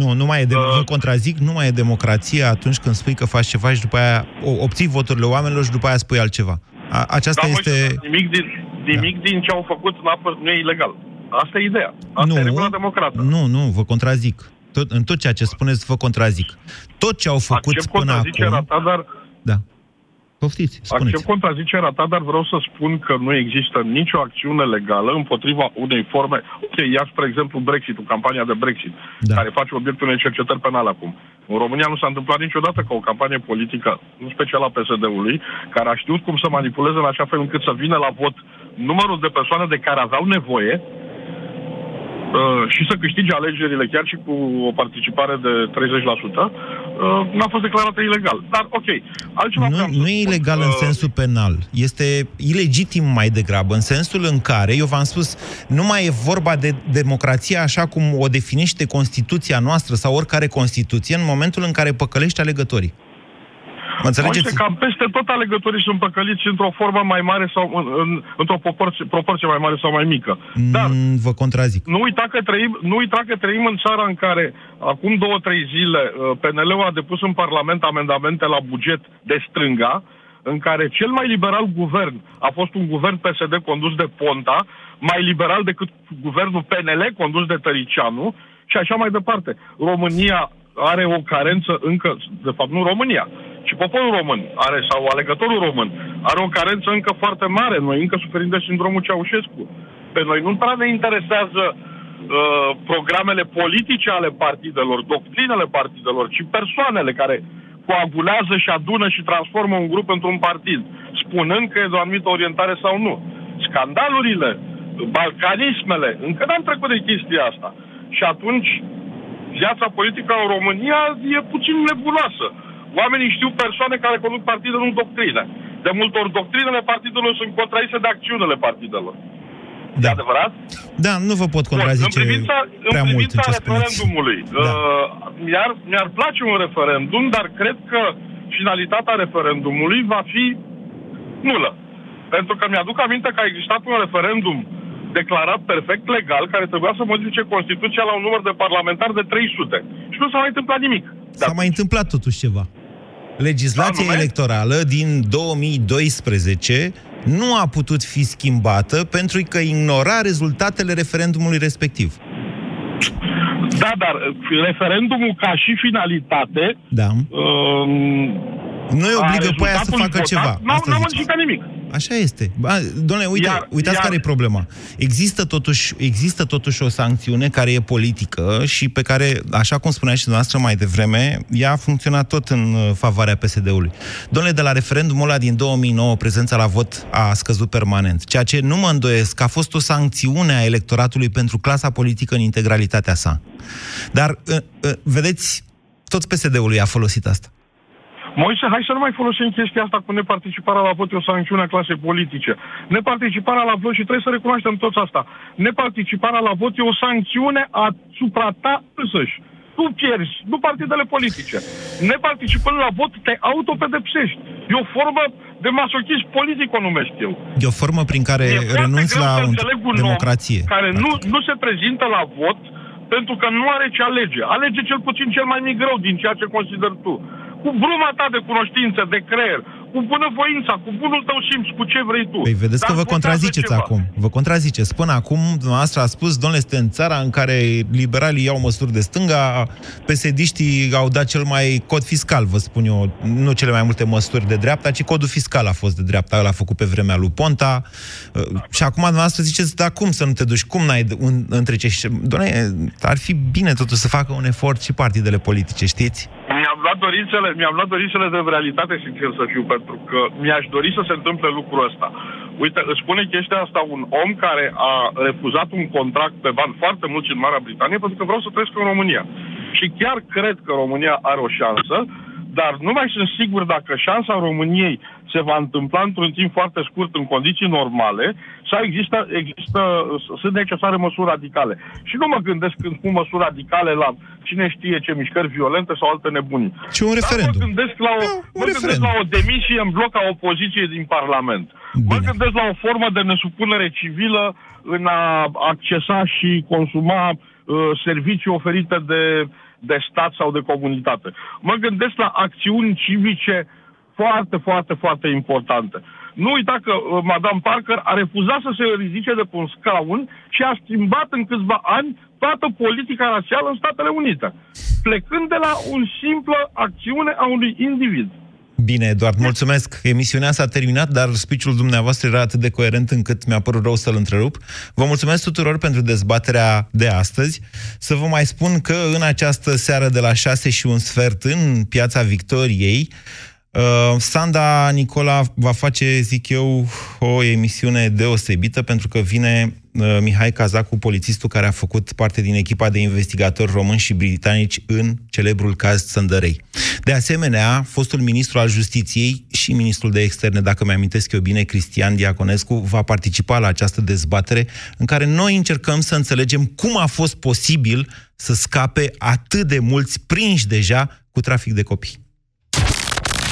Nu, nu mai e de, vă contrazic, nu mai e democrație atunci când spui că faci ceva și după aia o- obții voturile oamenilor și după aia spui altceva. A, aceasta Da, este... Moise, nimic din, nimic da. din ce au făcut n-a- nu e ilegal. Asta e ideea. Asta nu, e regula democrată. Nu, nu, vă contrazic. Tot, în tot ceea ce spuneți, vă contrazic. Tot ce au făcut Accept până contrazicerea acum... ta, dar Da. Poftiți, spuneți. Accept contrazicerea ta, dar vreau să spun că nu există nicio acțiune legală împotriva unei forme. Ok, ia spre exemplu Brexit-ul, campania de Brexit, da. care face obiectul unei cercetări penale acum. În România nu s-a întâmplat niciodată ca o campanie politică, în special a PSD-ului, care a știut cum să manipuleze în așa fel încât să vină la vot numărul de persoane de care aveau nevoie Uh, și să câștige alegerile chiar și cu o participare de 30%, uh, n-a fost declarată ilegal. Dar, ok, altceva Nu, nu e ilegal uh, în sensul penal. Este ilegitim mai degrabă, în sensul în care, eu v-am spus, nu mai e vorba de democrație așa cum o definește Constituția noastră sau oricare Constituție în momentul în care păcălești alegătorii. Mă înțelegeți? Uite, cam peste tot alegătorii sunt păcăliți într-o formă mai mare sau în, în, într-o proporție, proporție mai mare sau mai mică. Dar Mm, vă contrazic. nu uita, că trăim, nu uita că trăim în țara în care acum două, trei zile uh, PNL-ul a depus în Parlament amendamente la buget de stânga, în care cel mai liberal guvern a fost un guvern PSD condus de Ponta, mai liberal decât guvernul PNL condus de Tăricianu și așa mai departe. România are o carență încă, de fapt nu România, ci poporul român are, sau alegătorul român, are o carență încă foarte mare. Noi încă suferim de sindromul Ceaușescu. Pe noi nu prea ne interesează uh, programele politice ale partidelor, doctrinele partidelor, ci persoanele care coagulează și adună și transformă un grup într-un partid, spunând că e de o anumită orientare sau nu. Scandalurile, balcanismele, încă n-am trecut de chestia asta. Și atunci, viața politică în România e puțin nebuloasă. Oamenii știu persoane care conduc partide, nu doctrine. De multe ori doctrinele partidelor sunt contraise de acțiunile partidelor. Da. E adevărat? Da, nu vă pot contrazice Bun, în privința, prea în mult în privința ce spuneți. referendumului, Da. uh, mi-ar, mi-ar place un referendum, dar cred că finalitatea referendumului va fi nulă. Pentru că mi-aduc aminte că a existat un referendum declarat perfect legal, care trebuia să modifice Constituția la un număr de parlamentari de 300. Și nu s-a mai întâmplat nimic. S-a mai întâmplat totuși ceva. Legislația Anume? electorală din 2012 nu a putut fi schimbată pentru că ignora rezultatele referendumului respectiv. Da, dar uh, referendumul ca și finalitate Da. um, Nu îi a obligă pe aia să rezultatul facă votat, ceva. N-au, Asta n-au ziceți. modificat nimic. Așa este. Ba, Doamne, uite, Iar- uitați iar- care e problema. Există totuși, există totuși o sancțiune care e politică și pe care, așa cum spunea și dumneavoastră mai devreme, ea a funcționat tot în uh, favoarea PSD-ului. Domnule, de la referendumul ăla din 2009, prezența la vot a scăzut permanent. Ceea ce nu mă îndoiesc că a fost o sancțiune a electoratului pentru clasa politică în integralitatea sa. Dar, uh, uh, vedeți, tot PSD-ului a folosit asta. Moise, hai să nu mai folosim chestia asta cu neparticiparea la vot, e o sancțiune a clasei politice. Neparticiparea la vot, și trebuie să recunoaștem toți asta, neparticiparea la vot e o sancțiune asupra ta însăși. Tu pierzi, nu partidele politice. Neparticipând la vot, te autopedepsești. E o formă de masochism politic, o numesc eu. E o formă prin care E foarte renunți greu la să o înțeleg un democrație. om care nu, nu se prezintă la vot pentru că nu are ce alege. Alege cel puțin cel mai mic rău din ceea ce consideri tu. Cu bruma ta de cunoștință, de creier, cu bunăvoința, cu bunul tău simț, cu ce vrei tu. Păi vedeți că Dar vă votează contraziceți ceva. acum. Vă contraziceți. Până acum, dumneavoastră a spus, domnule, este în țara în care liberalii iau măsuri de stânga, pesediștii au dat cel mai cod fiscal, vă spun eu, nu cele mai multe măsuri de dreapta, ci codul fiscal a fost de dreapta, ăla a făcut pe vremea lui Ponta. Uh, Și acum dumneavoastră ziceți, da, cum să nu te duci? Cum n-ai un, între ce și... Doamne, ar fi bine totuși să facă un efort și partidele politice, știți? Mi-am luat dorințele, mi-am luat dorințele de realitate, sincer să fiu, pentru că mi-aș dori să se întâmple lucrul ăsta. Uite, îți spune chestia asta un om care a refuzat un contract pe bani foarte mulți în Marea Britanie pentru că vreau să trăiesc în România. Și chiar cred că România are o șansă, dar nu mai sunt sigur dacă șansa României se va întâmpla într-un timp foarte scurt, în condiții normale, sau există, există, sunt necesare măsuri radicale. Și nu mă gândesc când spun măsuri radicale la cine știe ce mișcări violente sau alte nebunii. Și un referendum. Dar mă gândesc la o, mă gândesc la o demisie în bloc a opoziției din Parlament. Mă gândesc la o formă de nesupunere civilă în a accesa și consuma uh, servicii oferite de, de stat sau de comunitate. Mă gândesc la acțiuni civice foarte, foarte, foarte importante. Nu uita că uh, Madame Parker a refuzat să se ridice de pe un scaun și a schimbat în câțiva ani toată politica rațială în Statele Unite, plecând de la o simplă acțiune a unui individ. Bine, Eduard, mulțumesc. Emisiunea s-a terminat, dar speech-ul dumneavoastră era atât de coerent încât mi-a părut rău să-l întrerup. Vă mulțumesc tuturor pentru dezbaterea de astăzi. Să vă mai spun că în această seară de la 6 și un sfert în Piața Victoriei, Uh, Sanda Nicola va face, zic eu, o emisiune deosebită pentru că vine uh, Mihai Cazacu, polițistul care a făcut parte din echipa de investigatori români și britanici în celebrul caz Sândărei. De asemenea, fostul ministru al justiției și ministrul de externe, dacă mi-amintesc eu bine, Cristian Diaconescu, va participa la această dezbatere în care noi încercăm să înțelegem cum a fost posibil să scape atât de mulți prinși deja cu trafic de copii.